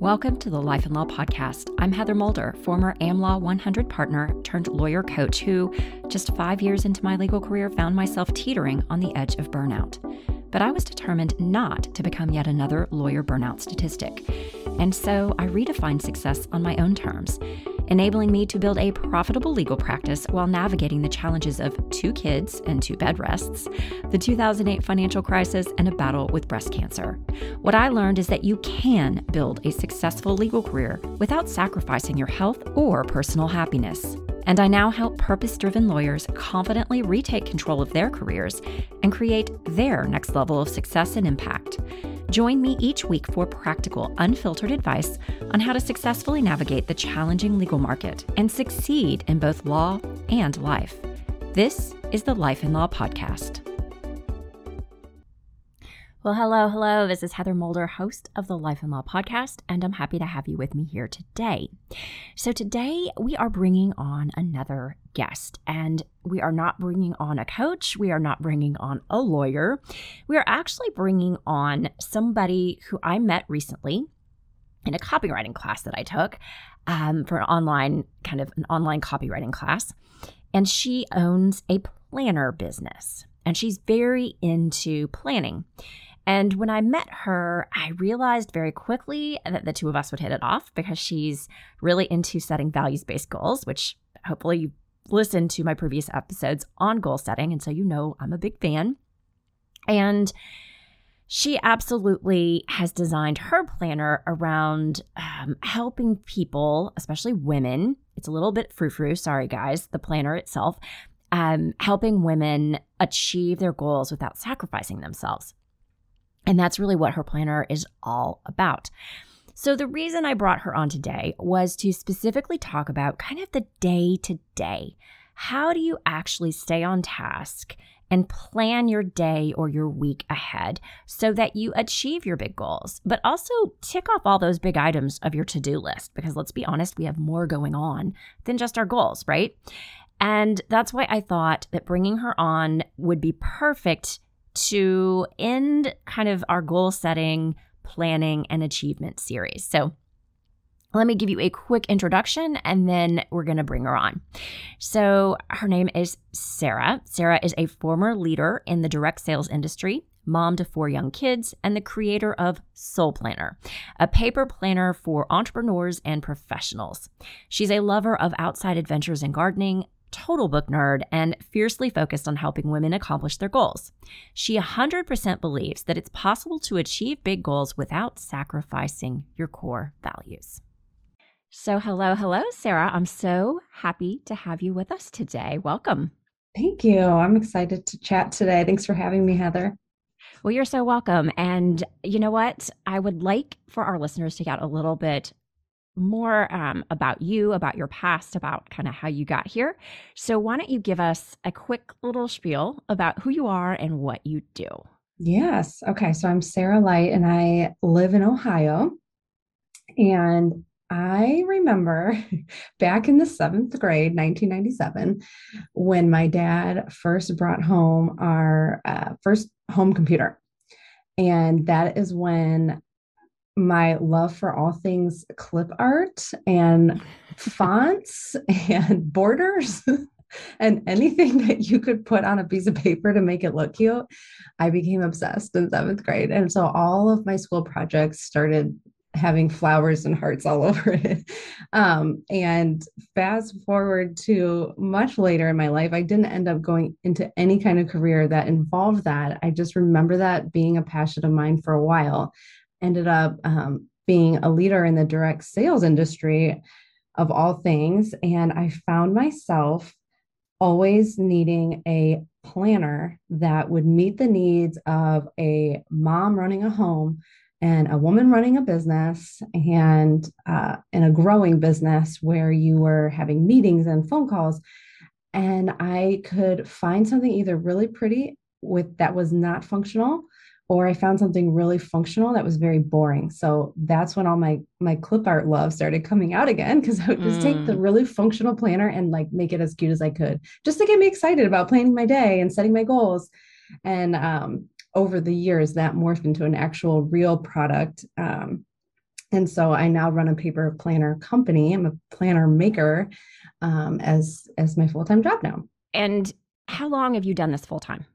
Welcome to the Life and Law Podcast. I'm Heather Mulder, former AmLaw 100 partner turned lawyer coach who, just five years into my legal career, found myself teetering on the edge of burnout. But I was determined not to become yet another lawyer burnout statistic. And so I redefined success on my own terms enabling me to build a profitable legal practice while navigating the challenges of two kids and two bed rests, the 2008 financial crisis, and a battle with breast cancer. What I learned is that you can build a successful legal career without sacrificing your health or personal happiness. And I now help purpose driven lawyers confidently retake control of their careers and create their next level of success and impact. Join me each week for practical, unfiltered advice on how to successfully navigate the challenging legal market and succeed in both law and life. This is the Life and Law Podcast. Well, hello, hello. This is Heather Mulder, host of the Life and Law podcast, and I'm happy to have you with me here today. So, today we are bringing on another guest, and we are not bringing on a coach, we are not bringing on a lawyer. We are actually bringing on somebody who I met recently in a copywriting class that I took um, for an online kind of an online copywriting class. And she owns a planner business and she's very into planning. And when I met her, I realized very quickly that the two of us would hit it off because she's really into setting values based goals, which hopefully you listened to my previous episodes on goal setting. And so you know I'm a big fan. And she absolutely has designed her planner around um, helping people, especially women. It's a little bit frou frou, sorry guys, the planner itself, um, helping women achieve their goals without sacrificing themselves. And that's really what her planner is all about. So, the reason I brought her on today was to specifically talk about kind of the day to day. How do you actually stay on task and plan your day or your week ahead so that you achieve your big goals, but also tick off all those big items of your to do list? Because let's be honest, we have more going on than just our goals, right? And that's why I thought that bringing her on would be perfect to end kind of our goal setting, planning, and achievement series. So, let me give you a quick introduction and then we're going to bring her on. So, her name is Sarah. Sarah is a former leader in the direct sales industry, mom to four young kids, and the creator of Soul Planner, a paper planner for entrepreneurs and professionals. She's a lover of outside adventures and gardening, total book nerd, and fiercely focused on helping women accomplish their goals. She 100% believes that it's possible to achieve big goals without sacrificing your core values. So, hello, hello, Sarah. I'm so happy to have you with us today. Welcome. Thank you. I'm excited to chat today. Thanks for having me, Heather. Well, you're so welcome. And you know what? I would like for our listeners to get a little bit more um, about you, about your past, about kind of how you got here. So, why don't you give us a quick little spiel about who you are and what you do? Yes. Okay. So, I'm Sarah Light and I live in Ohio. And I remember back in the seventh grade, 1997, when my dad first brought home our uh, first home computer. And that is when my love for all things clip art and fonts and borders and anything that you could put on a piece of paper to make it look cute, I became obsessed in seventh grade. And so all of my school projects started having flowers and hearts all over it. Um, and fast forward to much later in my life, I didn't end up going into any kind of career that involved that. I just remember that being a passion of mine for a while ended up um, being a leader in the direct sales industry of all things. And I found myself always needing a planner that would meet the needs of a mom running a home and a woman running a business and uh, in a growing business where you were having meetings and phone calls and i could find something either really pretty with that was not functional or I found something really functional that was very boring. So that's when all my my clip art love started coming out again because I would just mm. take the mm. really functional planner and like make it as cute as I could, just to get me excited about planning my day and setting my goals. And um, over the years, that morphed into an actual real product. Um, And so I now run a paper planner company. I'm a planner maker um, as as my full time job now. And how long have you done this full time?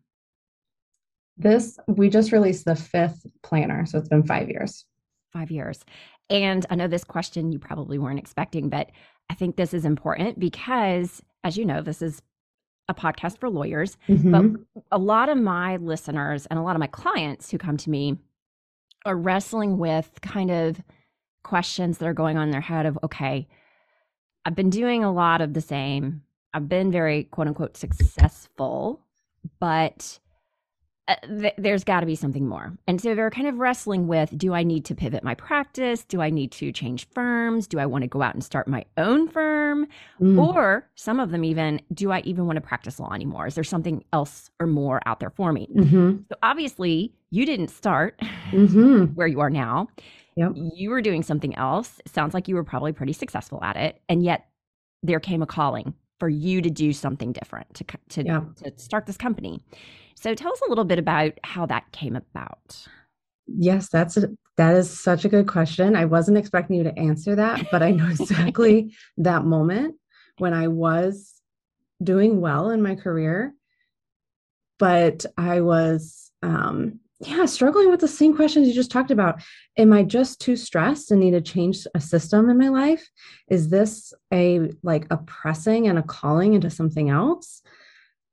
This we just released the fifth planner, so it's been five years. Five years. And I know this question you probably weren't expecting, but I think this is important because, as you know, this is a podcast for lawyers. Mm-hmm. But a lot of my listeners and a lot of my clients who come to me are wrestling with kind of questions that are going on in their head of, okay, I've been doing a lot of the same. I've been very quote unquote successful, but uh, th- there's got to be something more. And so they're kind of wrestling with do I need to pivot my practice? Do I need to change firms? Do I want to go out and start my own firm? Mm. Or some of them even, do I even want to practice law anymore? Is there something else or more out there for me? Mm-hmm. So obviously, you didn't start mm-hmm. where you are now. Yep. You were doing something else. It sounds like you were probably pretty successful at it. And yet there came a calling for you to do something different, to, to, yeah. to start this company. So tell us a little bit about how that came about. Yes, that's a, that is such a good question. I wasn't expecting you to answer that, but I know exactly that moment when I was doing well in my career, but I was um yeah, struggling with the same questions you just talked about. Am I just too stressed and need to change a system in my life? Is this a like a pressing and a calling into something else?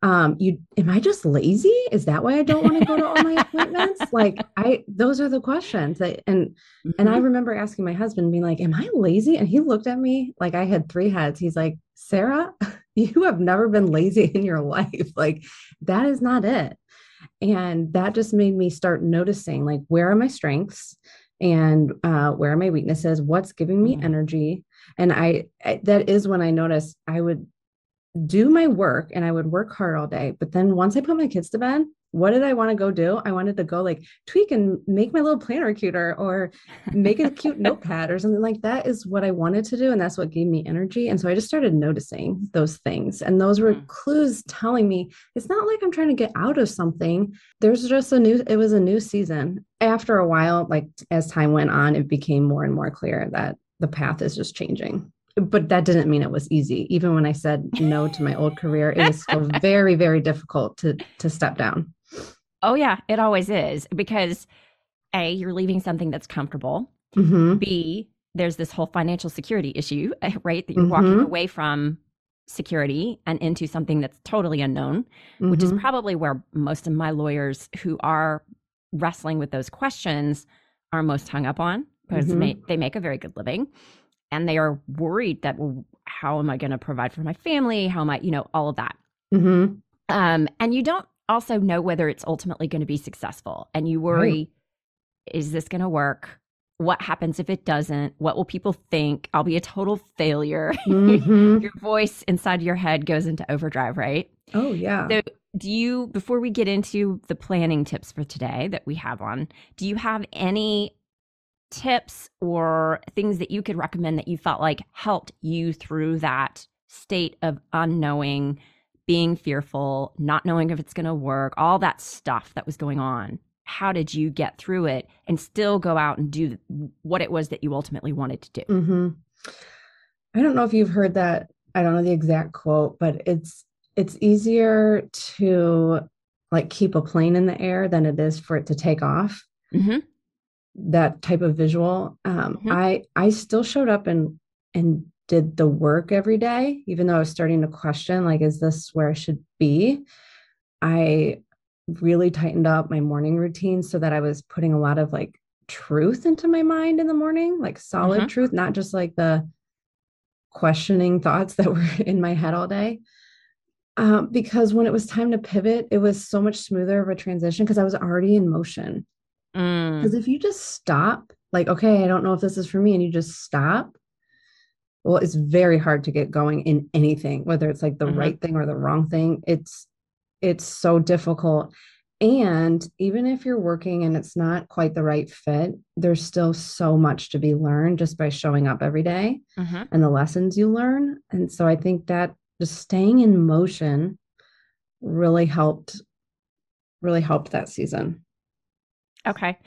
Um you am i just lazy? Is that why i don't want to go to all my appointments? Like i those are the questions that and mm-hmm. and i mm-hmm. remember asking my husband being like am i lazy? And he looked at me like i had three heads. He's like sarah you have never been lazy in your life. Like that is not it. And that just made me start noticing like where are my strengths and uh, where are my weaknesses? What's giving me mm-hmm. energy? And I, I that is when i noticed i would do my work and I would work hard all day. But then once I put my kids to bed, what did I want to go do? I wanted to go like tweak and make my little planner cuter or make a cute notepad or something like that is what I wanted to do. And that's what gave me energy. And so I just started noticing those things. And those were mm. clues telling me it's not like I'm trying to get out of something. There's just a new, it was a new season. After a while, like as time went on, it became more and more clear that the path is just changing but that didn't mean it was easy. Even when I said no to my old career, it was still very, very difficult to to step down. Oh yeah, it always is because a you're leaving something that's comfortable. Mm-hmm. B there's this whole financial security issue, right? That you're mm-hmm. walking away from security and into something that's totally unknown, mm-hmm. which is mm-hmm. probably where most of my lawyers who are wrestling with those questions are most hung up on because mm-hmm. they make a very good living and they are worried that well how am i going to provide for my family? How am i you know all of that. Mm-hmm. um, and you don't also know whether it's ultimately going to be successful and you worry right. is this going to work? What happens if it doesn't? What will people think? I'll be a total failure. Mm-hmm. your voice inside your head goes into overdrive right? Oh yeah. So do you before we get into the planning tips for today that we have on do you have any tips or things that you could recommend that you felt like helped you through that state of unknowing, being fearful, not knowing if it's going to work, all that stuff that was going on? How did you get through it and still go out and do what it was that you ultimately wanted to do? Mm-hmm. I don't know if you've heard that. I don't know the exact quote, but it's it's easier to like keep a plane in the air than it is for it to take off. Mm-hmm that type of visual um, mm-hmm. i i still showed up and and did the work every day even though i was starting to question like is this where i should be i really tightened up my morning routine so that i was putting a lot of like truth into my mind in the morning like solid mm-hmm. truth not just like the questioning thoughts that were in my head all day um, because when it was time to pivot it was so much smoother of a transition because i was already in motion because mm. if you just stop, like, okay, I don't know if this is for me, and you just stop, well, it's very hard to get going in anything, whether it's like the mm-hmm. right thing or the wrong thing. It's it's so difficult. And even if you're working and it's not quite the right fit, there's still so much to be learned just by showing up every day mm-hmm. and the lessons you learn. And so I think that just staying in motion really helped really helped that season. Okay.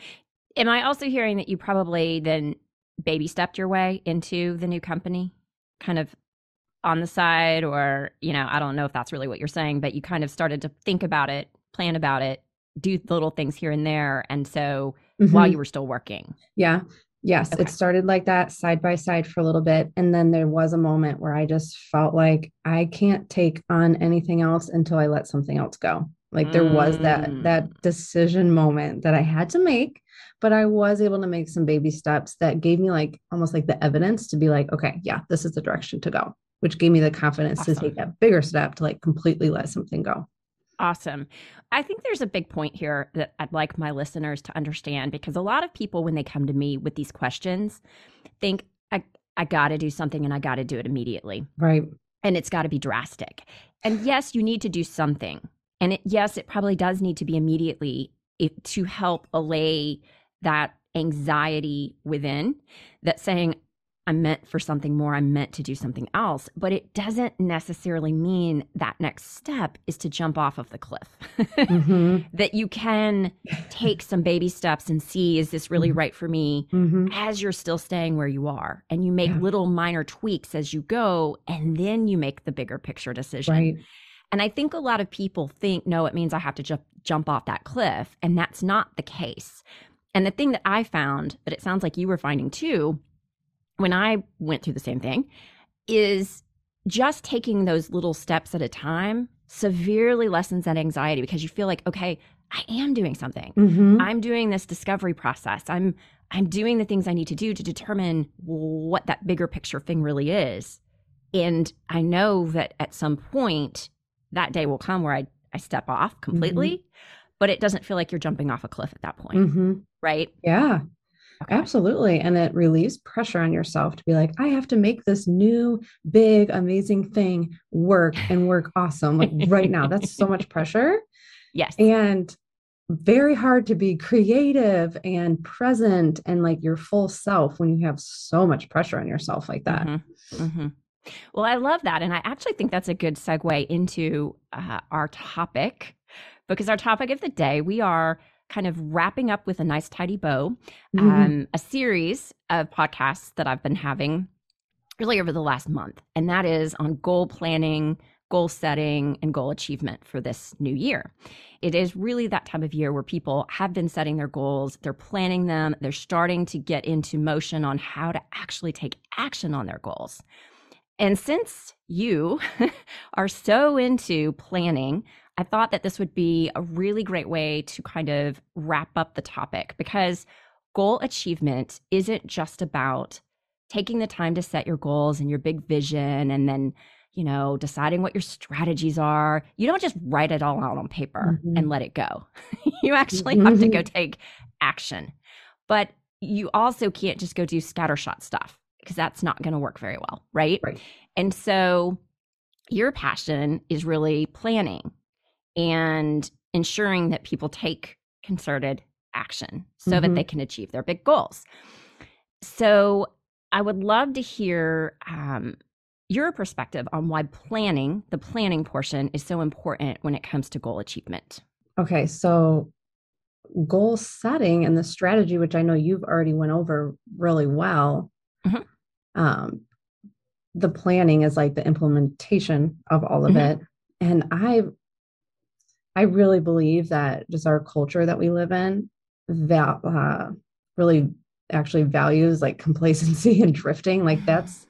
Am I also hearing that you probably then baby stepped your way into the new company, kind of on the side, or, you know, I don't know if that's really what you're saying, but you kind of started to think about it, plan about it, do little things here and there. And so mm-hmm. while you were still working. Yeah. Yes. Okay. It started like that side by side for a little bit. And then there was a moment where I just felt like I can't take on anything else until I let something else go. Like there was that mm. that decision moment that I had to make, but I was able to make some baby steps that gave me like almost like the evidence to be like, okay, yeah, this is the direction to go, which gave me the confidence awesome. to take that bigger step to like completely let something go. Awesome. I think there's a big point here that I'd like my listeners to understand because a lot of people, when they come to me with these questions, think, I, I got to do something and I got to do it immediately. Right. And it's got to be drastic. And yes, you need to do something. And it, yes, it probably does need to be immediately to help allay that anxiety within that saying, I'm meant for something more. I'm meant to do something else. But it doesn't necessarily mean that next step is to jump off of the cliff. mm-hmm. That you can take some baby steps and see, is this really mm-hmm. right for me mm-hmm. as you're still staying where you are? And you make yeah. little minor tweaks as you go, and then you make the bigger picture decision. Right. And I think a lot of people think, no, it means I have to jump jump off that cliff. And that's not the case. And the thing that I found that it sounds like you were finding too when I went through the same thing is just taking those little steps at a time severely lessens that anxiety because you feel like, okay, I am doing something. Mm-hmm. I'm doing this discovery process. I'm I'm doing the things I need to do to determine what that bigger picture thing really is. And I know that at some point that day will come where I, I step off completely, mm-hmm. but it doesn't feel like you're jumping off a cliff at that point. Mm-hmm. Right. Yeah. Okay. Absolutely. And it relieves pressure on yourself to be like, I have to make this new, big, amazing thing work and work awesome. Like right now, that's so much pressure. Yes. And very hard to be creative and present and like your full self when you have so much pressure on yourself like that. Mm-hmm. Mm-hmm. Well, I love that. And I actually think that's a good segue into uh, our topic because our topic of the day, we are kind of wrapping up with a nice tidy bow mm-hmm. um, a series of podcasts that I've been having really over the last month. And that is on goal planning, goal setting, and goal achievement for this new year. It is really that time of year where people have been setting their goals, they're planning them, they're starting to get into motion on how to actually take action on their goals. And since you are so into planning, I thought that this would be a really great way to kind of wrap up the topic because goal achievement isn't just about taking the time to set your goals and your big vision and then you know deciding what your strategies are you don't just write it all out on paper mm-hmm. and let it go you actually mm-hmm. have to go mm-hmm. take action but you also can't just go do scattershot stuff because that's not going to work very well right? right and so your passion is really planning and ensuring that people take concerted action so mm-hmm. that they can achieve their big goals. So, I would love to hear um, your perspective on why planning, the planning portion, is so important when it comes to goal achievement. Okay, so goal setting and the strategy, which I know you've already went over really well. Mm-hmm. Um, the planning is like the implementation of all of mm-hmm. it, and I I really believe that just our culture that we live in that uh, really actually values like complacency and drifting. Like that's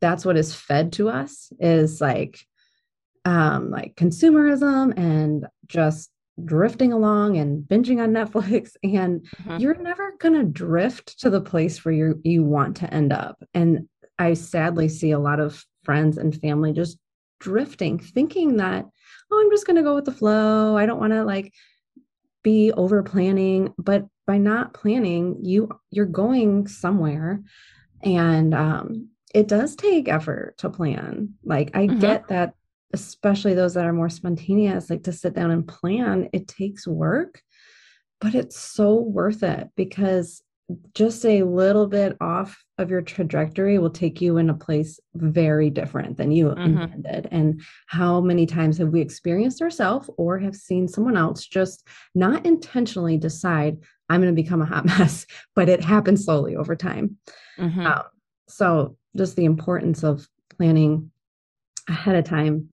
that's what is fed to us is like um like consumerism and just drifting along and binging on Netflix and mm-hmm. you're never going to drift to the place where you you want to end up and I sadly see a lot of friends and family just drifting thinking that oh, I'm just going to go with the flow. I don't want to like be over planning, but by not planning, you you're going somewhere and um it does take effort to plan. Like I mm-hmm. get that especially those that are more spontaneous like to sit down and plan, it takes work, but it's so worth it because just a little bit off of your trajectory will take you in a place very different than you mm-hmm. intended. And how many times have we experienced ourselves or have seen someone else just not intentionally decide, I'm going to become a hot mess, but it happens slowly over time. Mm-hmm. Um, so, just the importance of planning ahead of time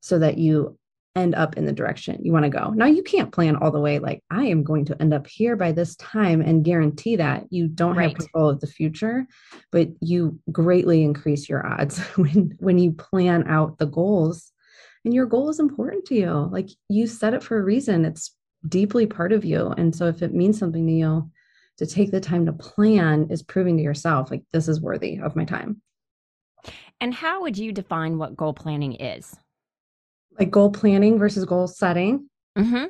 so that you end up in the direction you want to go. Now, you can't plan all the way like I am going to end up here by this time and guarantee that you don't right. have control of the future, but you greatly increase your odds when when you plan out the goals. And your goal is important to you. Like you set it for a reason. It's deeply part of you. And so if it means something to you, to take the time to plan is proving to yourself like this is worthy of my time. And how would you define what goal planning is? Like goal planning versus goal setting. Mm-hmm.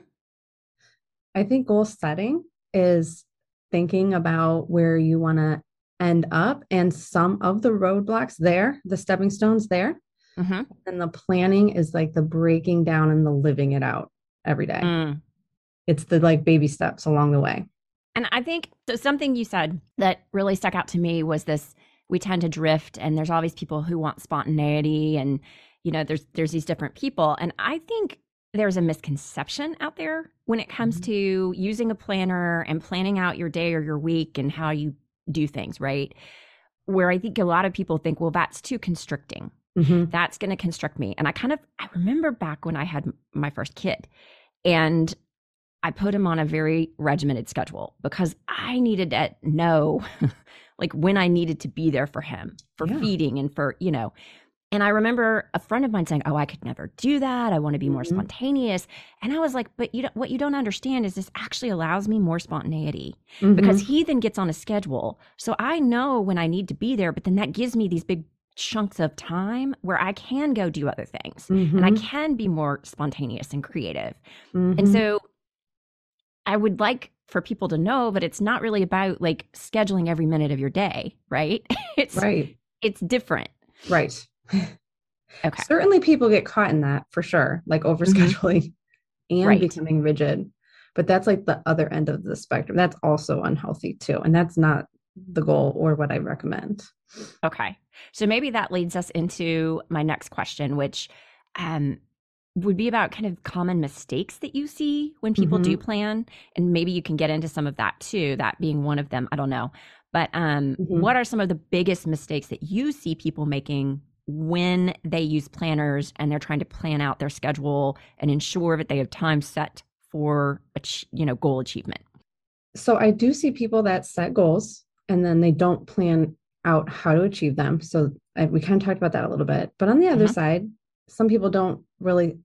I think goal setting is thinking about where you want to end up and some of the roadblocks there, the stepping stones there. Mm-hmm. And the planning is like the breaking down and the living it out every day. Mm. It's the like baby steps along the way. And I think so something you said that really stuck out to me was this we tend to drift and there's always people who want spontaneity and you know there's there's these different people and I think there's a misconception out there when it comes mm-hmm. to using a planner and planning out your day or your week and how you do things, right? Where I think a lot of people think, well, that's too constricting. Mm-hmm. That's going to constrict me. And I kind of I remember back when I had my first kid and I put him on a very regimented schedule because I needed to know like when I needed to be there for him for yeah. feeding and for, you know. And I remember a friend of mine saying, "Oh, I could never do that. I want to be more mm-hmm. spontaneous." And I was like, "But you don't, what you don't understand is this actually allows me more spontaneity mm-hmm. because he then gets on a schedule. So I know when I need to be there, but then that gives me these big chunks of time where I can go do other things mm-hmm. and I mm-hmm. can be more spontaneous and creative. And mm-hmm. so I would like for people to know that it's not really about like scheduling every minute of your day, right? it's right. It's different. Right. Okay. Certainly people get caught in that for sure, like mm-hmm. overscheduling mm-hmm. and right. becoming rigid. But that's like the other end of the spectrum. That's also unhealthy too. And that's not the goal or what I recommend. Okay. So maybe that leads us into my next question, which um would be about kind of common mistakes that you see when people mm-hmm. do plan and maybe you can get into some of that too that being one of them i don't know but um, mm-hmm. what are some of the biggest mistakes that you see people making when they use planners and they're trying to plan out their schedule and ensure that they have time set for you know goal achievement so i do see people that set goals and then they don't plan out how to achieve them so I, we kind of talked about that a little bit but on the other mm-hmm. side some people don't really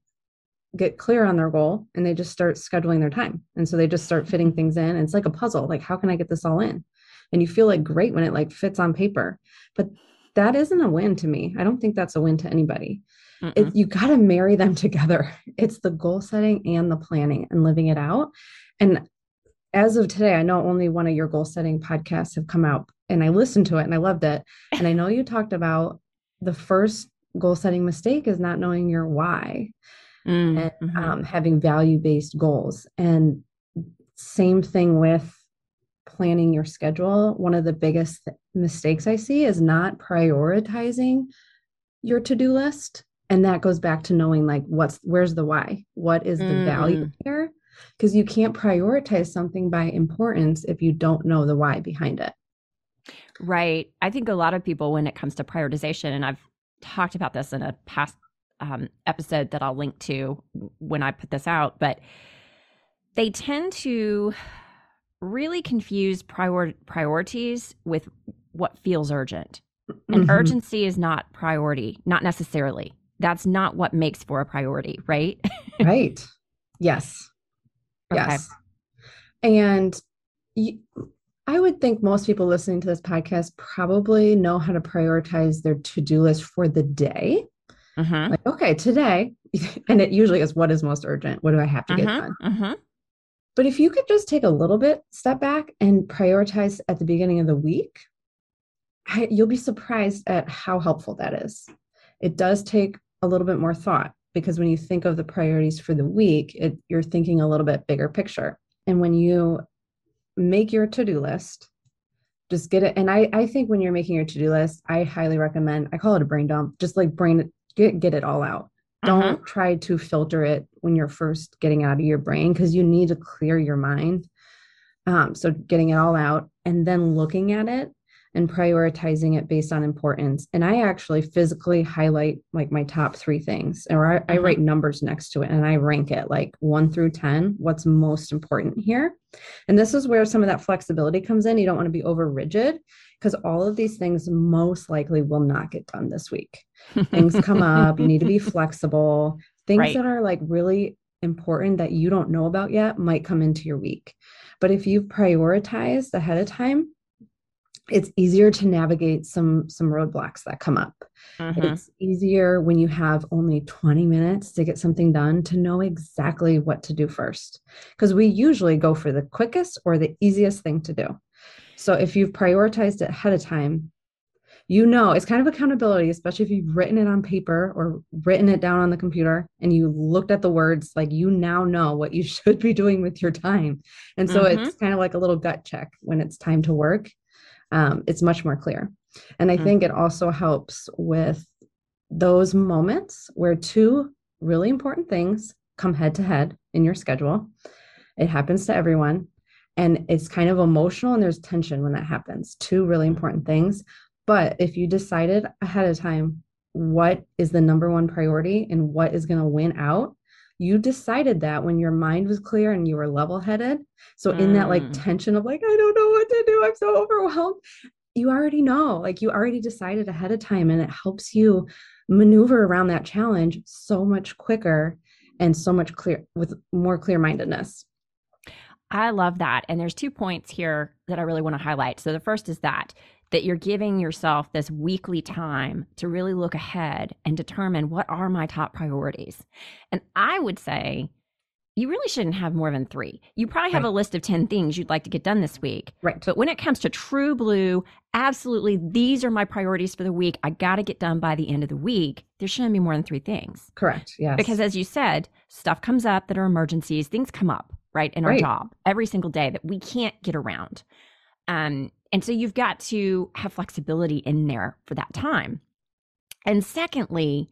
get clear on their goal and they just start scheduling their time. And so they just start fitting mm-hmm. things in. And it's like a puzzle. Like, how can I get this all in? And you feel like great when it like fits on paper. But that isn't a win to me. I don't think that's a win to anybody. It, you got to marry them together. It's the goal setting and the planning and living it out. And as of today, I know only one of your goal setting podcasts have come out and I listened to it and I loved it. And I know you talked about the first goal setting mistake is not knowing your why mm, and mm-hmm. um, having value based goals. And same thing with planning your schedule. One of the biggest th- mistakes I see is not prioritizing your to do list. And that goes back to knowing like what's where's the why? What is the mm. value here? Because you can't prioritize something by importance if you don't know the why behind it. Right. I think a lot of people, when it comes to prioritization, and I've talked about this in a past um, episode that I'll link to when I put this out, but they tend to really confuse prior- priorities with what feels urgent. And mm-hmm. urgency is not priority, not necessarily. That's not what makes for a priority, right? right. Yes. Okay. Yes. And I would think most people listening to this podcast probably know how to prioritize their to do list for the day. Mm-hmm. Like, okay, today, and it usually is what is most urgent? What do I have to get mm-hmm. done? Mm-hmm. But if you could just take a little bit step back and prioritize at the beginning of the week, I, you'll be surprised at how helpful that is. It does take a little bit more thought because when you think of the priorities for the week, it, you're thinking a little bit bigger picture. And when you make your to-do list just get it and i i think when you're making your to-do list i highly recommend i call it a brain dump just like brain get get it all out don't uh-huh. try to filter it when you're first getting out of your brain because you need to clear your mind Um, so getting it all out and then looking at it and prioritizing it based on importance. And I actually physically highlight like my top three things, or I, I, write numbers next to it and I rank it like one through 10, what's most important here. And this is where some of that flexibility comes in. You don't want to be over rigid because all of these things most likely will not get done this week. things come up, you need to be flexible. Things right. that are like really important that you don't know about yet might come into your week. But if you've prioritized ahead of time, it's easier to navigate some some roadblocks that come up mm-hmm. it's easier when you have only 20 minutes to get something done to know exactly what to do first because we usually go for the quickest or the easiest thing to do so if you've prioritized it ahead of time you know it's kind of accountability especially if you've written it on paper or written it down on the computer and you looked at the words like you now know what you should be doing with your time and so mm-hmm. it's kind of like a little gut check when it's time to work um, it's much more clear. And I mm-hmm. think it also helps with those moments where two really important things come head to head in your schedule. It happens to everyone. And it's kind of emotional and there's tension when that happens. Two really important things. But if you decided ahead of time what is the number one priority and what is going to win out, you decided that when your mind was clear and you were level headed. So, in that like mm. tension of like, I don't know what to do, I'm so overwhelmed, you already know, like, you already decided ahead of time, and it helps you maneuver around that challenge so much quicker and so much clear with more clear mindedness. I love that. And there's two points here that I really want to highlight. So the first is that that you're giving yourself this weekly time to really look ahead and determine what are my top priorities. And I would say you really shouldn't have more than three. You probably have right. a list of 10 things you'd like to get done this week. Right. But when it comes to true blue, absolutely, these are my priorities for the week. I got to get done by the end of the week. There shouldn't be more than three things. Correct. Yes. Because as you said, stuff comes up that are emergencies, things come up, right, in our job every single day that we can't get around. Um, and so you've got to have flexibility in there for that time. And secondly,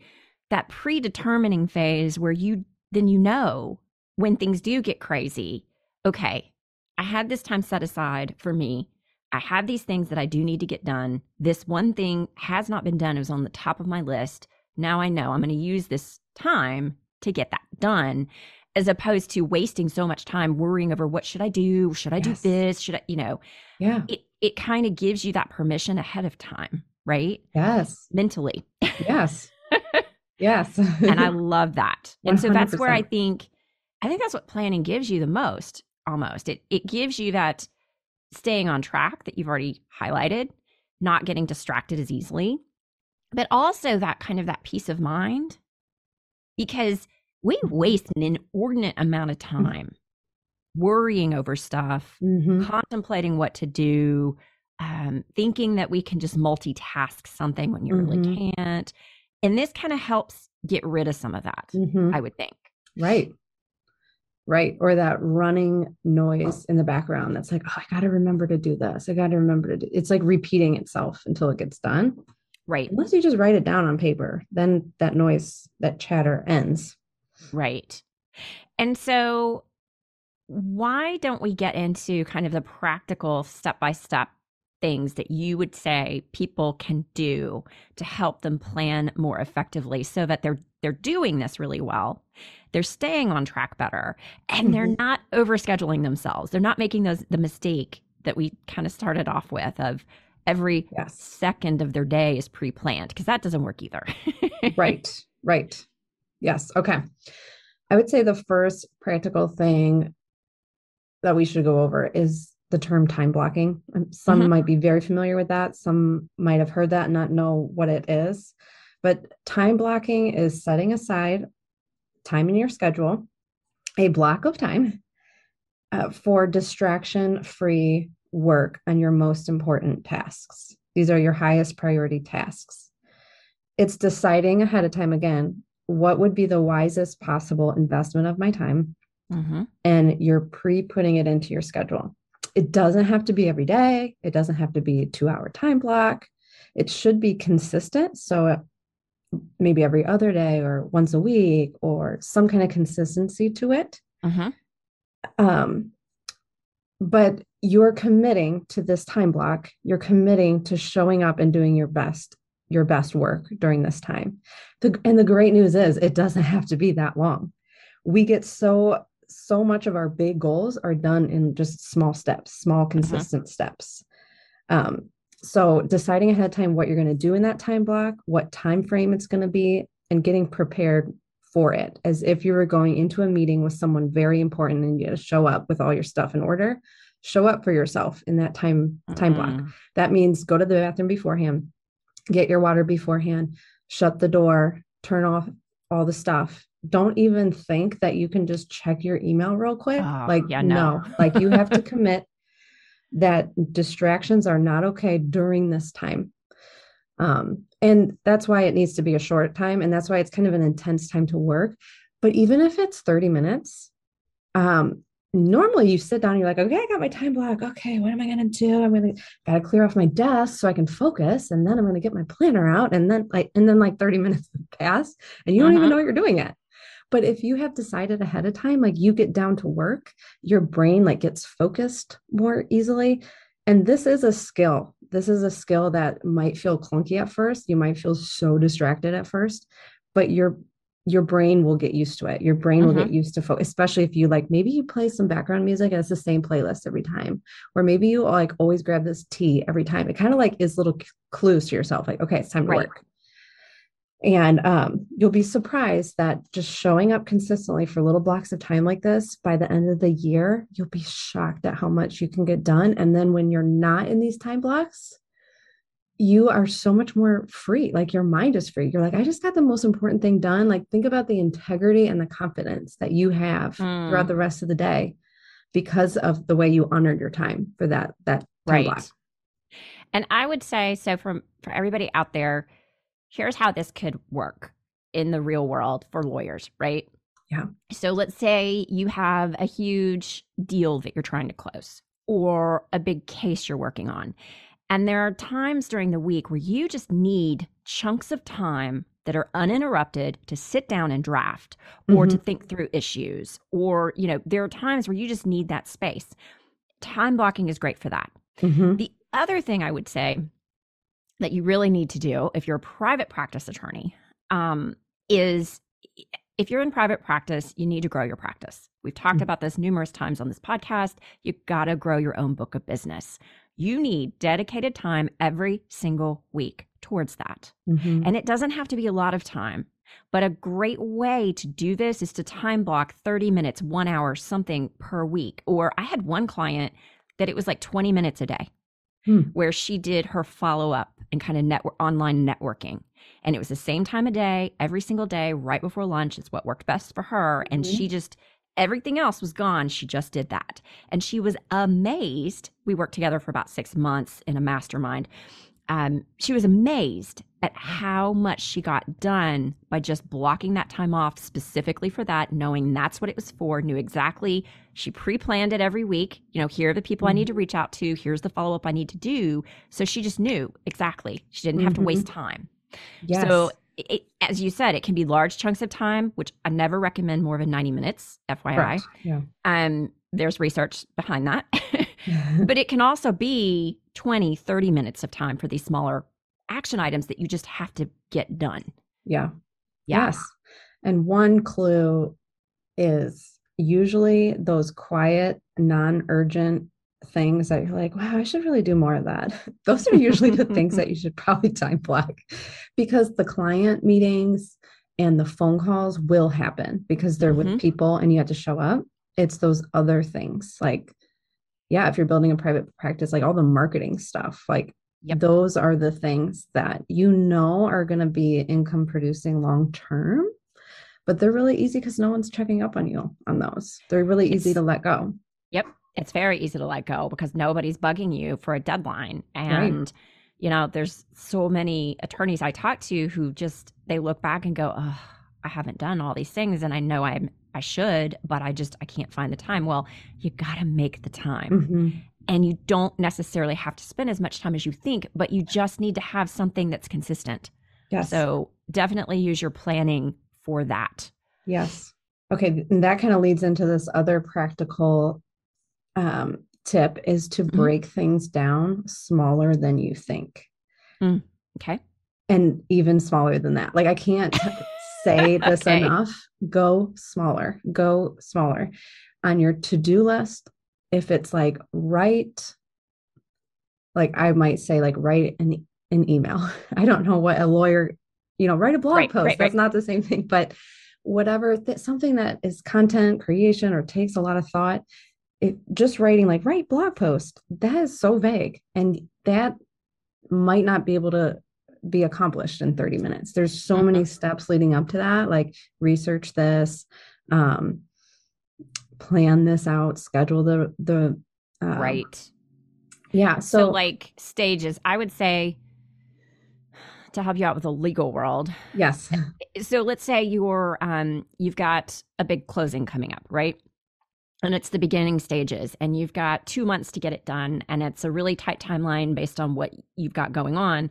that predetermining phase where you then you know when things do get crazy, okay, I had this time set aside for me. I have these things that I do need to get done. This one thing has not been done. It was on the top of my list. Now I know I'm going to use this time to get that done as opposed to wasting so much time worrying over what should I do? Should I yes. do this? Should I, you know, yeah. It, it kind of gives you that permission ahead of time, right? Yes. Mentally. Yes. yes. and I love that. And 100%. so that's where I think I think that's what planning gives you the most almost. It it gives you that staying on track that you've already highlighted, not getting distracted as easily, but also that kind of that peace of mind because we waste an inordinate amount of mm-hmm. time worrying over stuff, mm-hmm. contemplating what to do, um, thinking that we can just multitask something when you mm-hmm. really can't. And this kind of helps get rid of some of that, mm-hmm. I would think. Right. Right. Or that running noise in the background that's like, oh, I got to remember to do this. I got to remember to do it's like repeating itself until it gets done. Right. Unless you just write it down on paper, then that noise, that chatter ends. Right. And so why don't we get into kind of the practical step by step things that you would say people can do to help them plan more effectively so that they're they're doing this really well they're staying on track better and mm-hmm. they're not overscheduling themselves they're not making those the mistake that we kind of started off with of every yes. second of their day is pre-planned because that doesn't work either right right yes okay i would say the first practical thing that we should go over is the term time blocking. Um, some mm-hmm. might be very familiar with that. Some might have heard that and not know what it is. But time blocking is setting aside time in your schedule, a block of time uh, for distraction free work on your most important tasks. These are your highest priority tasks. It's deciding ahead of time again what would be the wisest possible investment of my time mm-hmm. and you're pre putting it into your schedule. It doesn't have to be every day, it doesn't have to be a two hour time block. It should be consistent. So uh, maybe every other day or once a week or some kind of consistency to it. Mm-hmm. Um, but you're committing to this time block. You're committing to showing up and doing your best, your best work during this time. The, and the great news is it doesn't have to be that long. We get so so much of our big goals are done in just small steps, small mm-hmm. consistent steps. Um, so deciding ahead of time what you're going to do in that time block, what time frame it's going to be, and getting prepared for it as if you were going into a meeting with someone very important and you to show up with all your stuff in order show up for yourself in that time time mm-hmm. block that means go to the bathroom beforehand get your water beforehand shut the door turn off all the stuff don't even think that you can just check your email real quick oh, like yeah, no. no like you have to commit that distractions are not okay during this time um, and that's why it needs to be a short time. And that's why it's kind of an intense time to work. But even if it's 30 minutes, um, normally you sit down and you're like, okay, I got my time block. Okay, what am I going to do? I'm going to got to clear off my desk so I can focus. And then I'm going to get my planner out. And then like, and then like 30 minutes pass and you don't even mm-hmm. know what you're doing yet. But if you have decided ahead of time, like you get down to work, your brain like gets focused more easily. And this is a skill this is a skill that might feel clunky at first. You might feel so distracted at first, but your your brain will get used to it. Your brain mm-hmm. will get mm-hmm. used to focus, especially if you like maybe you play some background music and it's the same playlist every time, or maybe you like always grab this tea every time. It kind of like is little clues to yourself, like, okay, it's time to right. work. And um, you'll be surprised that just showing up consistently for little blocks of time like this, by the end of the year, you'll be shocked at how much you can get done. And then when you're not in these time blocks, you are so much more free. Like your mind is free. You're like, I just got the most important thing done. Like, think about the integrity and the confidence that you have mm. throughout the rest of the day because of the way you honored your time for that that time right. block. And I would say so from for everybody out there here's how this could work in the real world for lawyers, right? Yeah. So let's say you have a huge deal that you're trying to close or a big case you're working on. And there are times during the week where you just need chunks of time that are uninterrupted to sit down and draft or mm-hmm. to think through issues or you know there are times where you just need that space time blocking is great for that mm-hmm. the other thing i would say that you really need to do if you're a private practice attorney um, is if you're in private practice, you need to grow your practice. We've talked mm-hmm. about this numerous times on this podcast. You got to grow your own book of business. You need dedicated time every single week towards that. Mm-hmm. And it doesn't have to be a lot of time, but a great way to do this is to time block 30 minutes, one hour, something per week. Or I had one client that it was like 20 minutes a day hmm. where she did her follow up and kind of network online networking. And it was the same time of day, every single day, right before lunch. It's what worked best for her. And mm-hmm. she just, everything else was gone. She just did that. And she was amazed. We worked together for about six months in a mastermind um, she was amazed at how much she got done by just blocking that time off specifically for that, knowing that's what it was for, knew exactly. She pre planned it every week. You know, here are the people mm-hmm. I need to reach out to, here's the follow up I need to do. So she just knew exactly. She didn't have mm-hmm. to waste mm-hmm. time. Yes. So, it, as you said, it can be large chunks of time, which I never recommend more than 90 minutes, FYI. Right. Yeah. Um, there's research behind that. but it can also be 20, 30 minutes of time for these smaller action items that you just have to get done. Yeah. yeah. Yes. And one clue is usually those quiet, non urgent things that you're like, wow, I should really do more of that. Those are usually the things that you should probably time block because the client meetings and the phone calls will happen because they're mm-hmm. with people and you have to show up. It's those other things like yeah, if you're building a private practice, like all the marketing stuff, like yep. those are the things that you know are going to be income producing long term, but they're really easy because no one's checking up on you on those. They're really it's, easy to let go. Yep. It's very easy to let go because nobody's bugging you for a deadline. And, right. you know, there's so many attorneys I talk to who just, they look back and go, oh, I haven't done all these things and I know I'm I should, but I just I can't find the time. Well, you got to make the time. Mm-hmm. And you don't necessarily have to spend as much time as you think, but you just need to have something that's consistent. Yes. So definitely use your planning for that. Yes. Okay. And that kind of leads into this other practical um, tip is to Mhm. break things down smaller than you think Okay. and even smaller than that. Like I can't say this Okay. enough. Go smaller. Go smaller. On your to-do list, if it's like write like I might say like write an an email. I don't know what a lawyer, you know, write a blog Right, post. right, That's right. not the same thing, but whatever th- something that is content creation or takes a lot of thought, it just writing like write blog post, that is so vague and that might not be able to be accomplished in 30 minutes. There's so Mm-hmm. many steps leading up to that, like research this, um, plan this out, schedule the the uh, right. Yeah. So, So, like stages, I would say to help you out with the legal world. yes. So let's say you're um you've got a big closing coming up, right? And it's the beginning stages and you've got 2 months to get it done and it's a really tight timeline based on what you've got going on.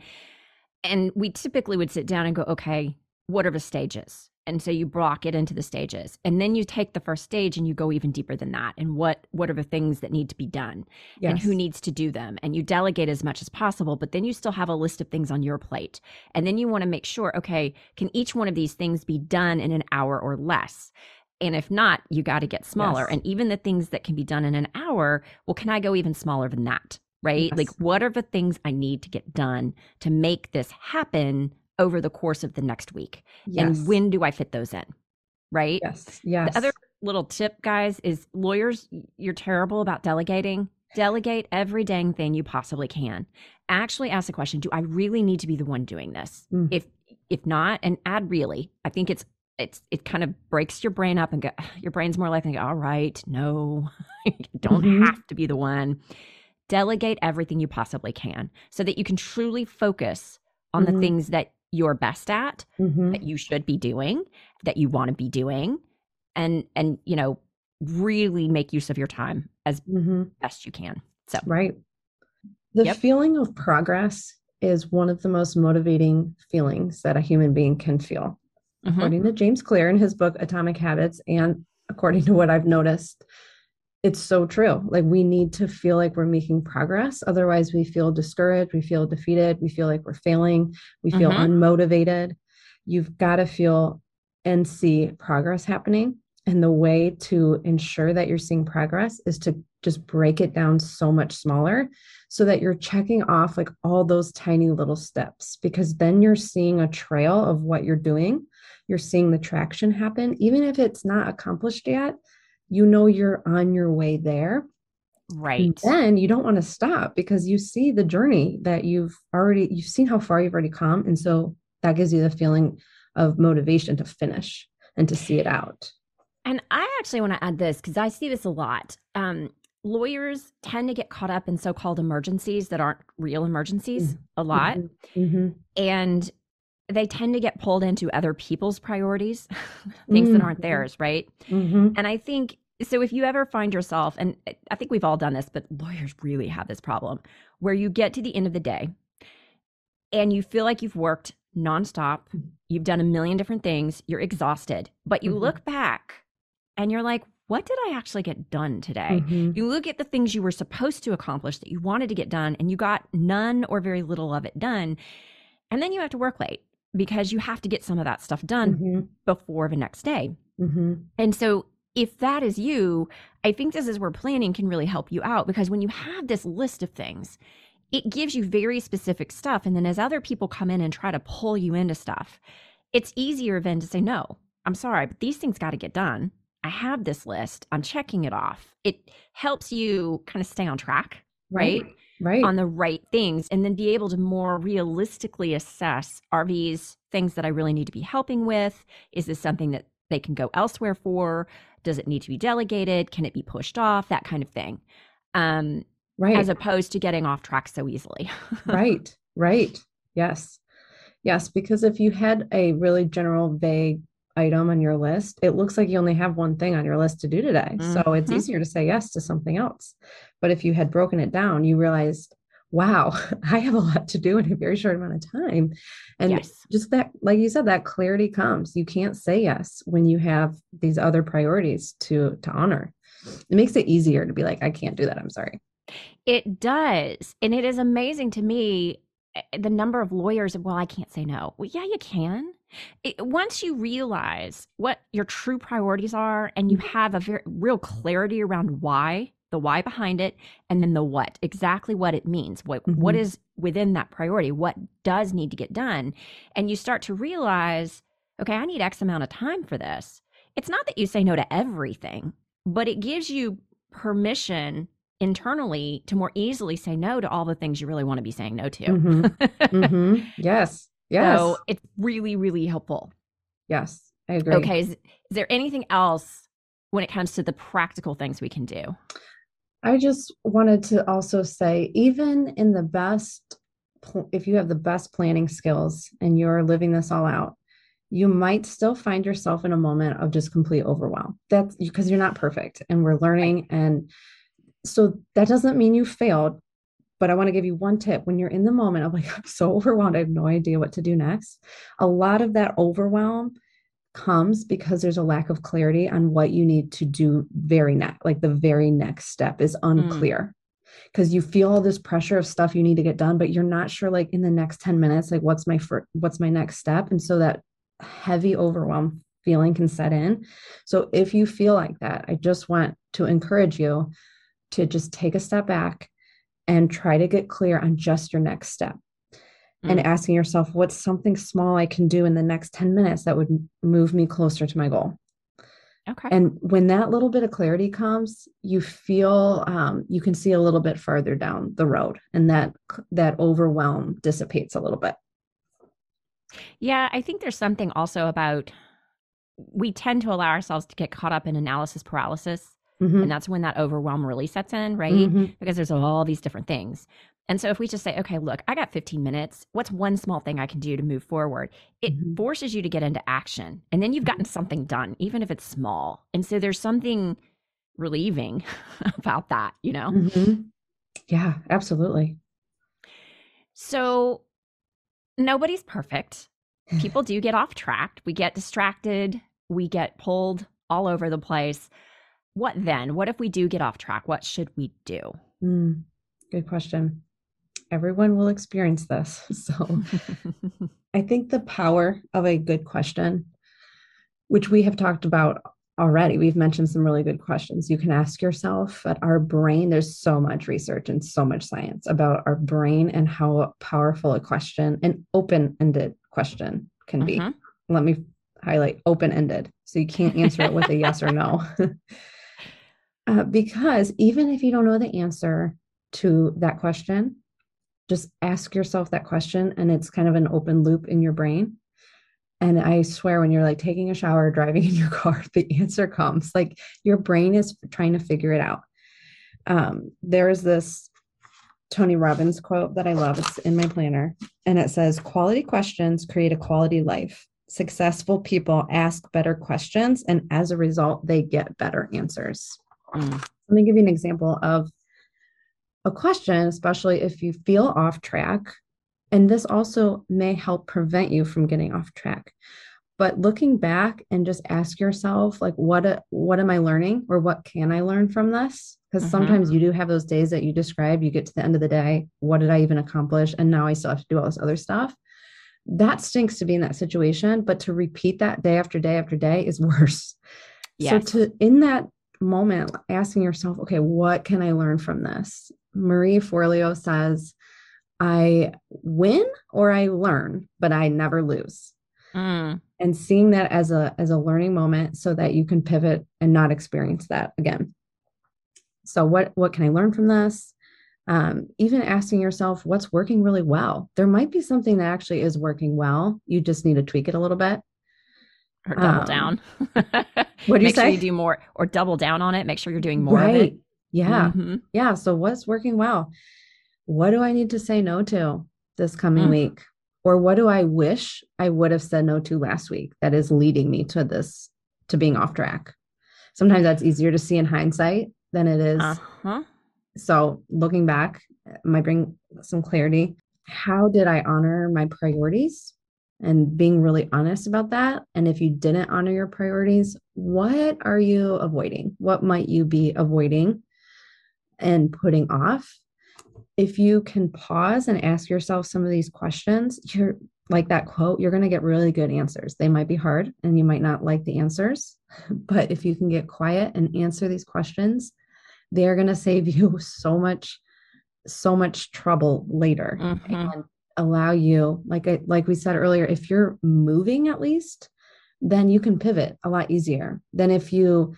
And we typically would sit down and go, "Okay, what are the stages?" And so you block it into the stages. And then you take the first stage and you go even deeper than that. And what what are the things that need to be done? Yes. and who needs to do them and you delegate as much as possible but then you still have a list of things on your plate and then you want to make sure okay can each one of these things be done in an hour or less and if not you got to get smaller Yes. and even the things that can be done in an hour well can i go even smaller than that right like what are the things i need to get done to make this happen over the course of the next week Yes. and when do i fit those in right Yes. Yes. the other little tip, guys, is lawyers, you're terrible about delegating. Delegate every dang thing you possibly can. Actually ask the question, do I really need to be the one doing this? Mm. If if not, and add really. I think it's it's it kind of breaks your brain up and go your brain's more likely to go, all right, no, you don't Mhm. have to be the one. Delegate everything you possibly can so that you can truly focus on the Mhm. things that you're best at Mhm. that you should be doing that you want to be doing and and you know really make use of your time as Mhm. best you can so Right. The Yep. feeling of progress is one of the most motivating feelings that a human being can feel. Mhm. According to James Clear in his book Atomic Habits, and according to what I've noticed, it's so true. Like we need to feel like we're making progress. Otherwise, we feel discouraged, we feel defeated, we feel like we're failing, we feel Mhm. unmotivated. You've got to feel and see progress happening. And the way to ensure that you're seeing progress is to just break it down so much smaller so that you're checking off like all those tiny little steps because then you're seeing a trail of what you're doing. You're seeing the traction happen. Even if it's not accomplished yet, you know you're on your way there. And right then you don't want to stop because you see the journey that you've already, you've seen how far you've already come. And so that gives you the feeling of motivation to finish and to see it out. and i actually want to add this because i see this a lot um lawyers tend to get caught up in so-called emergencies that aren't real emergencies a lot Mhm. and they tend to get pulled into other people's priorities things that aren't theirs right Mhm. And I think so if you ever find yourself, and I think we've all done this, but lawyers really have this problem where you get to the end of the day and you feel like you've worked nonstop, you've done a million different things, you're exhausted, but you Mhm. look back and you're like, what did I actually get done today? Mhm. You look at the things you were supposed to accomplish that you wanted to get done, and you got none or very little of it done. And then you have to work late because you have to get some of that stuff done Mhm. before the next day. Mhm. And so, if that is you, I think this is where planning can really help you out because when you have this list of things, it gives you very specific stuff. And then, as other people come in and try to pull you into stuff, it's easier then to say, No, I'm sorry, but these things got to get done. I have this list, I'm checking it off. It helps you kind of stay on track, right? Right. on the right things and then be able to more realistically assess are these things that I really need to be helping with? Is this something that they can go elsewhere for? Does it need to be delegated? Can it be pushed off? That kind of thing. Um, right. as opposed to getting off track so easily. right. Right. Yes. Yes. Because if you had a really general, vague item on your list, it looks like you only have one thing on your list to do today. So it's Mhm. easier to say yes to something else. But if you had broken it down, you realized, wow, I have a lot to do in a very short amount of time. And yes. just that, like you said, that clarity comes. You can't say yes when you have these other priorities to to honor. It makes it easier to be like, I can't do that. I'm sorry. It does. And it is amazing to me eh, the number of lawyers, well, I can't say no. Well, yeah, you can. It, once you realize what your true priorities are and you Mm-hmm. have a very real clarity around why, the why behind it, and then the what, exactly what it means, what what Mhm. is within that priority, what does need to get done, and you start to realize, okay, I need X amount of time for this. It's not that you say no to everything, but it gives you permission internally to more easily say no to all the things you really want to be saying no to. Mhm. Mhm. Yes. Yes. So it's really, really helpful. yes. I agree. Okay. Is, is there anything else when it comes to the practical things we can do? I just wanted to also say, even in the best, if you have the best planning skills and you're living this all out, you might still find yourself in a moment of just complete overwhelm. That's because you're not perfect and we're learning. And so that doesn't mean you failed. But I want to give you one tip when you're in the moment of like, I'm so overwhelmed, I have no idea what to do next. A lot of that overwhelm comes because there's a lack of clarity on what you need to do very next like the very next step is mm. unclear. Because you feel all this pressure of stuff you need to get done but you're not sure like in the next 10 minutes like what's my first what's my next step and so that heavy overwhelm feeling can set in. So if you feel like that i just want to encourage you to just take a step back and try to get clear on just your next step and Mm. asking yourself what's something small I can do in the next 10 minutes that would move me closer to my goal. Okay. And when that little bit of clarity comes, you feel um, you can see a little bit farther down the road, and that that overwhelm dissipates a little bit. Yeah, I think there's something also about we tend to allow ourselves to get caught up in analysis paralysis. Mhm. And that's when that overwhelm really sets in, right? Mhm. Because there's all these different things. And so if we just say, okay, look, I got 15 minutes. What's one small thing I can do to move forward? It Mhm. forces you to get into action. And then you've gotten something done, even if it's small. And so there's something relieving about that, you know? Mhm. Yeah, absolutely. So nobody's perfect. People do get off track. We get distracted. We get pulled all over the place. What then? What if we do get off track? What should we do? Mm, good question. Everyone will experience this. So I think the power of a good question, which we have talked about already, we've mentioned some really good questions you can ask yourself. But our brain, there's so much research and so much science about our brain and how powerful a question, an open ended question, can be. Mhm. Let me highlight open ended. So you can't answer it with a yes or no. Uh, because even if you don't know the answer to that question, just ask yourself that question and it's kind of an open loop in your brain. And I swear, when you're like taking a shower, driving in your car, the answer comes. Like your brain is trying to figure it out. Um, there is this Tony Robbins quote that I love. It's in my planner. And it says, Quality questions create a quality life. Successful people ask better questions. And as a result, they get better answers. Mm. Let me give you an example of a question, especially if you feel off track. And this also may help prevent you from getting off track. But looking back and just ask yourself, like, what what am I learning, or what can I learn from this? Because Mhm. sometimes you do have those days that you describe. You get to the end of the day, what did I even accomplish? And now I still have to do all this other stuff. That stinks to be in that situation, but to repeat that day after day after day is worse. Yes. So to in that moment, asking yourself, okay, what can I learn from this? Marie Forleo says, I win or I learn, but I never lose. Mm. And seeing that as a as a learning moment so that you can pivot and not experience that again. So what what can I learn from this? Um, even asking yourself what's working really well. There might be something that actually is working well. You just need to tweak it a little bit. Or double Um, down. What do you Make sure say? you do more or double down on it. Make sure you're doing more right. of it. Yeah. Mhm. Yeah. So what's working well? What do I need to say no to this coming Mm. week? Or what do I wish I would have said no to last week that is leading me to this, to being off track? Sometimes that's easier to see in hindsight than it is. Uh-huh. So looking back might bring some clarity. How did I honor my priorities? And being really honest about that. And if you didn't honor your priorities, what are you avoiding? What might you be avoiding and putting off? if you can pause and ask yourself some of these questions, you're like that quote, you're going to get really good answers. They might be hard and you might not like the answers, but if you can get quiet and answer these questions, they're going to save you so much so much trouble later mm-hmm. and allow you like I, like we said earlier if you're moving at least then you can pivot a lot easier than if you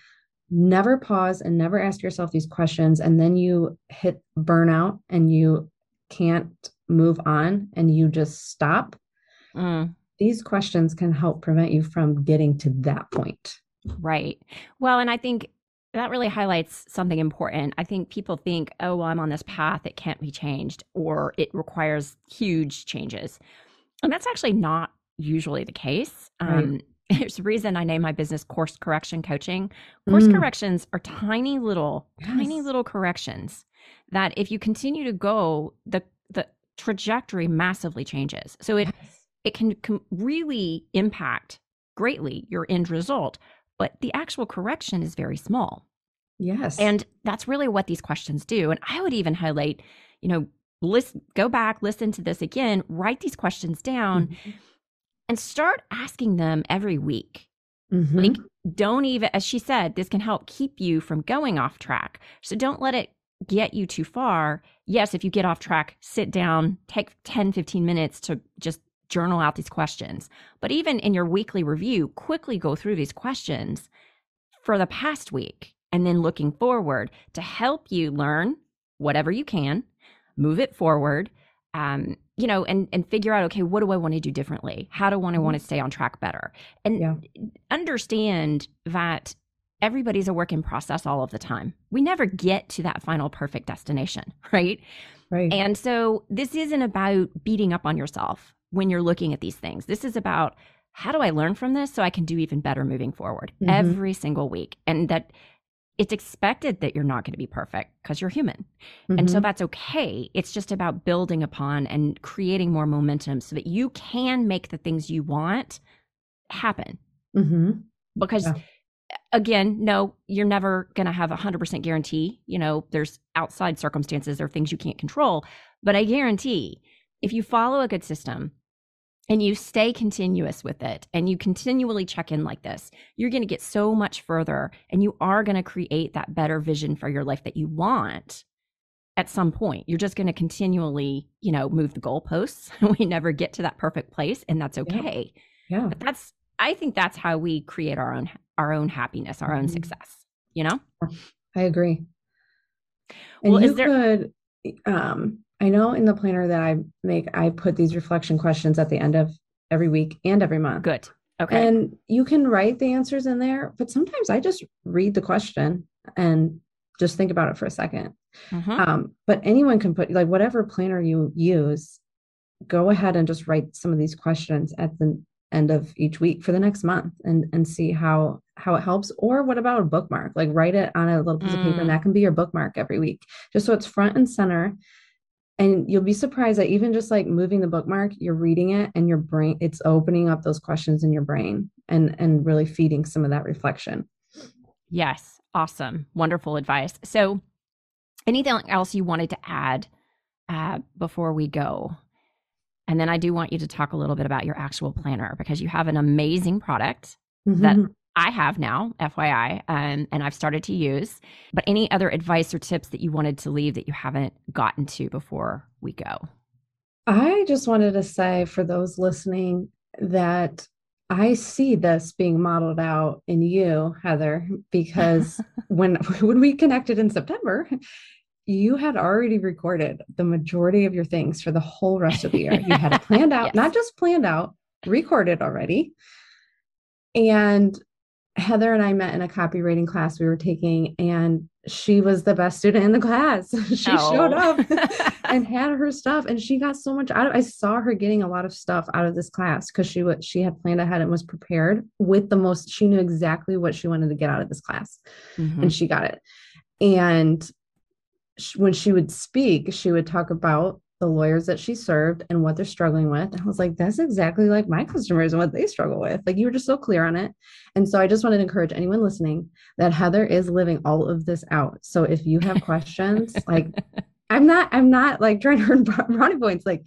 never pause and never ask yourself these questions and then you hit burnout and you can't move on and you just stop. Mm. these questions can help prevent you from getting to that point. Right. Well and i think that really highlights something important. I think people think, oh, well, I'm on this path, it can't be changed, or it requires huge changes. And that's actually not usually the case. Right. Um, there's a reason I name my business course correction coaching. Course mm. corrections are tiny little, yes. tiny little corrections that if you continue to go, the the trajectory massively changes. So it yes. it can com- really impact greatly your end result, but the actual correction is very small. Yes. And that's really what these questions do. And I would even highlight, you know, listen, go back, listen to this again, write these questions down. Mm-hmm and start asking them every week. Mm-hmm. Like, don't even, as she said, this can help keep you from going off track. So don't let it get you too far. Yes, if you get off track, sit down, take 10, 15 minutes to just journal out these questions. But even in your weekly review, quickly go through these questions for the past week and then looking forward to help you learn whatever you can, move it forward, um, you know, and and figure out, okay, what do I want to do differently? How do I want to want to stay on track better? And yeah. understand that everybody's a work in process all of the time. We never get to that final perfect destination, right? Right. And so this isn't about beating up on yourself when you're looking at these things. This is about how do I learn from this so I can do even better moving forward mm-hmm. every single week? And that it's expected that you're not going to be perfect because you're human. Mm-hmm. And so mm-hmm. that's okay. It's just about building upon and creating more momentum so that you can make the things you want happen. Mm-hmm. Because yeah. again, no, you're never going to have a 100% guarantee. You know, there's outside circumstances or things you can't control. But I guarantee if you follow a good system, and you stay continuous with it and you continually check in like this, you're going to get so much further and you are going to create that better vision for your life that you want at some point. You're just going to continually, you know, move the goalposts. we never get to that perfect place and that's okay. Yeah. yeah. But that's I think that's how we create our own our own happiness, our own mm-hmm. success, you know? I agree. And well, you there- could um I know in the planner that I make, I put these reflection questions at the end of every week and every month. Good. Okay. And you can write the answers in there, but sometimes I just read the question and just think about it for a 2nd mm-hmm. um, but anyone can put like whatever planner you use, go ahead and just write some of these questions at the end of each week for the next month and and see how how it helps or what about a bookmark like write it on a little piece mm. of paper and mm. that can be your bookmark every week just so it's front and center and you'll be surprised that even just like moving the bookmark you're reading it and your brain it's opening up those questions in your brain and and really feeding some of that reflection. Yes. Awesome. Wonderful advice. So anything else you wanted to add uh, before we go? And then i do want you to talk a little bit about your actual planner because you have an amazing product mm-hmm. that I have now, FYI, um, and I've started to use. But any other advice or tips that you wanted to leave that you haven't gotten to before we go? I just wanted to say for those listening that I see this being modeled out in you, Heather, because when when we connected in September, you had already recorded the majority of your things for the whole rest of the year. You had it planned out, yes. not just planned out, recorded already. And Heather and I met in a copywriting class we were taking, and she was the best student in the class. she oh. showed up and had her stuff, and she got so much out of. I saw her getting a lot of stuff out of this class because she was she had planned ahead and was prepared with the most. She knew exactly what she wanted to get out of this class, mm-hmm. and she got it. And when she would speak, she would talk about the lawyers that she served and what they're struggling with. And I was like, that's exactly like my customers and what they struggle with. Like you were just so clear on it. And so I just wanted to encourage anyone listening that Heather is living all of this out. So if you have questions, like I'm not, I'm not like trying to earn brownie points. Like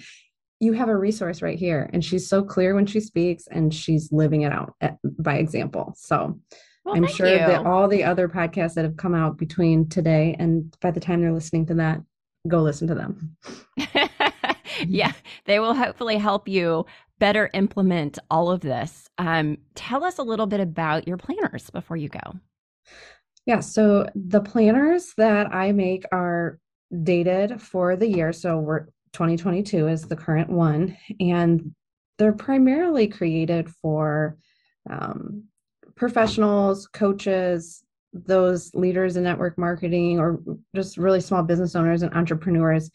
you have a resource right here. And she's so clear when she speaks and she's living it out at, eh, by example. So well, I'm sure you. that all the other podcasts that have come out between today and by the time they're listening to that, go listen to them. yeah, they will hopefully help you better implement all of this. Um, tell us a little bit about your planners before you go. Yeah, so the planners that I make are dated for the year. So we're 2022 is the current one, and they're primarily created for um, professionals, coaches, those leaders in network marketing, or just really small business owners and entrepreneurs.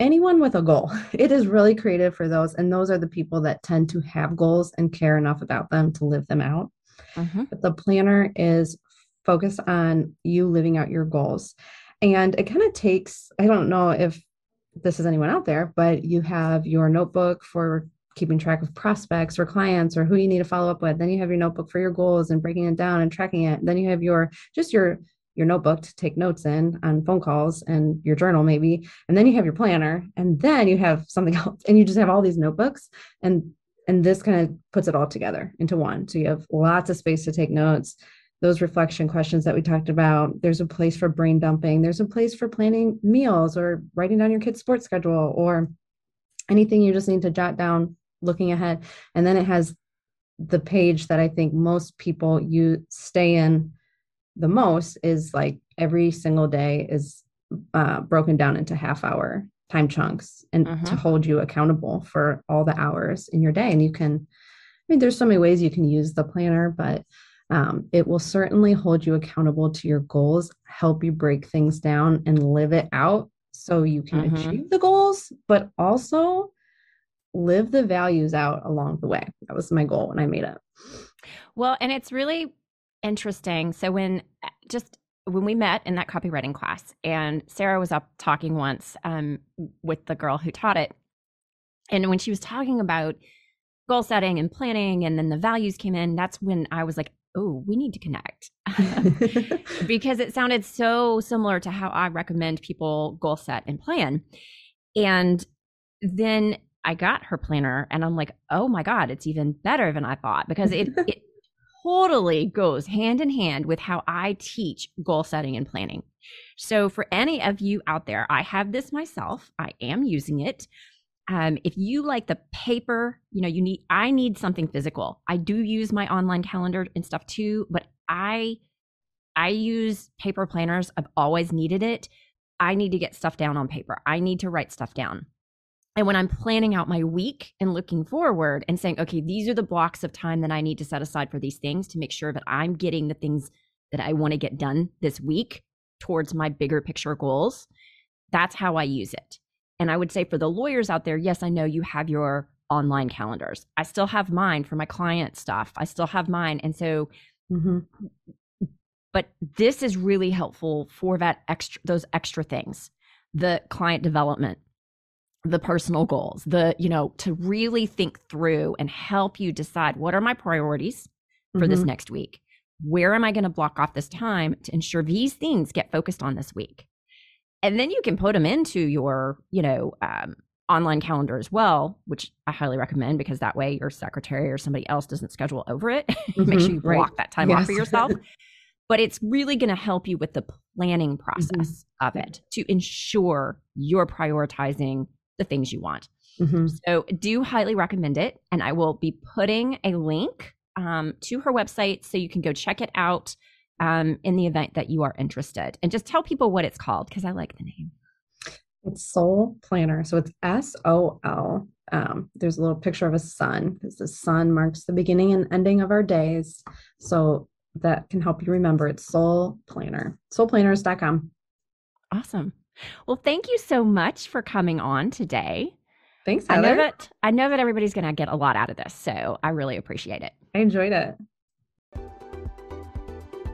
Anyone with a goal. It is really creative for those. And those are the people that tend to have goals and care enough about them to live them out. Mm-hmm. But the planner is focused on you living out your goals. And it kind of takes, I don't know if this is anyone out there, but you have your notebook for keeping track of prospects or clients or who you need to follow up with. Then you have your notebook for your goals and breaking it down and tracking it. Then you have your just your your notebook to take notes in on phone calls and your journal maybe. And then you have your planner and then you have something else and you just have all these notebooks and and this kind of puts it all together into one. So you have lots of space to take notes those reflection questions that we talked about. There's a place for brain dumping. There's a place for planning meals or writing down your kid's sports schedule or anything you just need to jot down looking ahead. And then it has the page that I think most people you stay in the most is like every single day is uh, broken down into half hour time chunks and to mm-hmm. hold you accountable for all the hours in your day. And you can, I mean, there's so many ways you can use the planner, but um, it will certainly hold you accountable to your goals, help you break things down and live it out so you can mm-hmm. achieve the goals, but also live the values out along the way. That was my goal when I made it. Well, and it's really interesting. So when just when we met in that copywriting class, and Sarah was up talking once um, with the girl who taught it, and when she was talking about goal setting and planning, and then the values came in, that's when I was like, oh, we need to connect because it sounded so similar to how I recommend people goal set and plan. And then I got her planner and I'm like, oh my God, it's even better than I thought because it, it totally goes hand in hand with how I teach goal setting and planning. So, for any of you out there, I have this myself, I am using it. Um, if you like the paper, you know, you need, I need something physical. I do use my online calendar and stuff too, but I, I use paper planners. I've always needed it. I need to get stuff down on paper. I need to write stuff down. And when I'm planning out my week and looking forward and saying, okay, these are the blocks of time that I need to set aside for these things to make sure that I'm getting the things that I want to get done this week towards my bigger picture goals, that's how I use it. And I would say for the lawyers out there, yes, I know you have your online calendars. I still have mine for my client stuff. I still have mine. And so, mm-hmm. but this is really helpful for that extra, those extra things, the client development, the personal goals, the, you know, to really think through and help you decide what are my priorities for mm-hmm. this next week? Where am I going to block off this time to ensure these things get focused on this week? And then you can put them into your, you know, um, online calendar as well, which I highly recommend because that way your secretary or somebody else doesn't schedule over it. Mm-hmm, Make sure you block right. that time yes. off for yourself. but it's really going to help you with the planning mm-hmm. process mm-hmm. of it to ensure you're prioritizing the things you want. Mm-hmm. So, do highly recommend it. And I will be putting a link um, to her website so you can go check it out um, in the event that you are interested. And just tell people what it's called because I like the name. It's Sol Planner. So it's S O L. Um, there's a little picture of a sun because the sun marks the beginning and ending of our days. So that can help you remember. It's Sol Planner, solplanners.com. Awesome. Well, thank you so much for coming on today. Thanks, Heather. I know that I know that everybody's going to get a lot out of this, so I really appreciate it. I enjoyed it.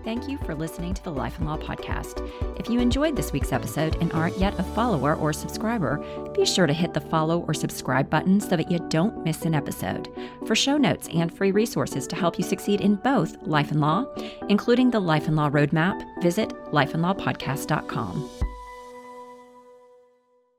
Thank you for listening to the Life and Law podcast. If you enjoyed this week's episode and aren't yet a follower or subscriber, be sure to hit the follow or subscribe button so that you don't miss an episode. For show notes and free resources to help you succeed in both life and law, including the Life and Law Roadmap, visit lifeandlawpodcast.com.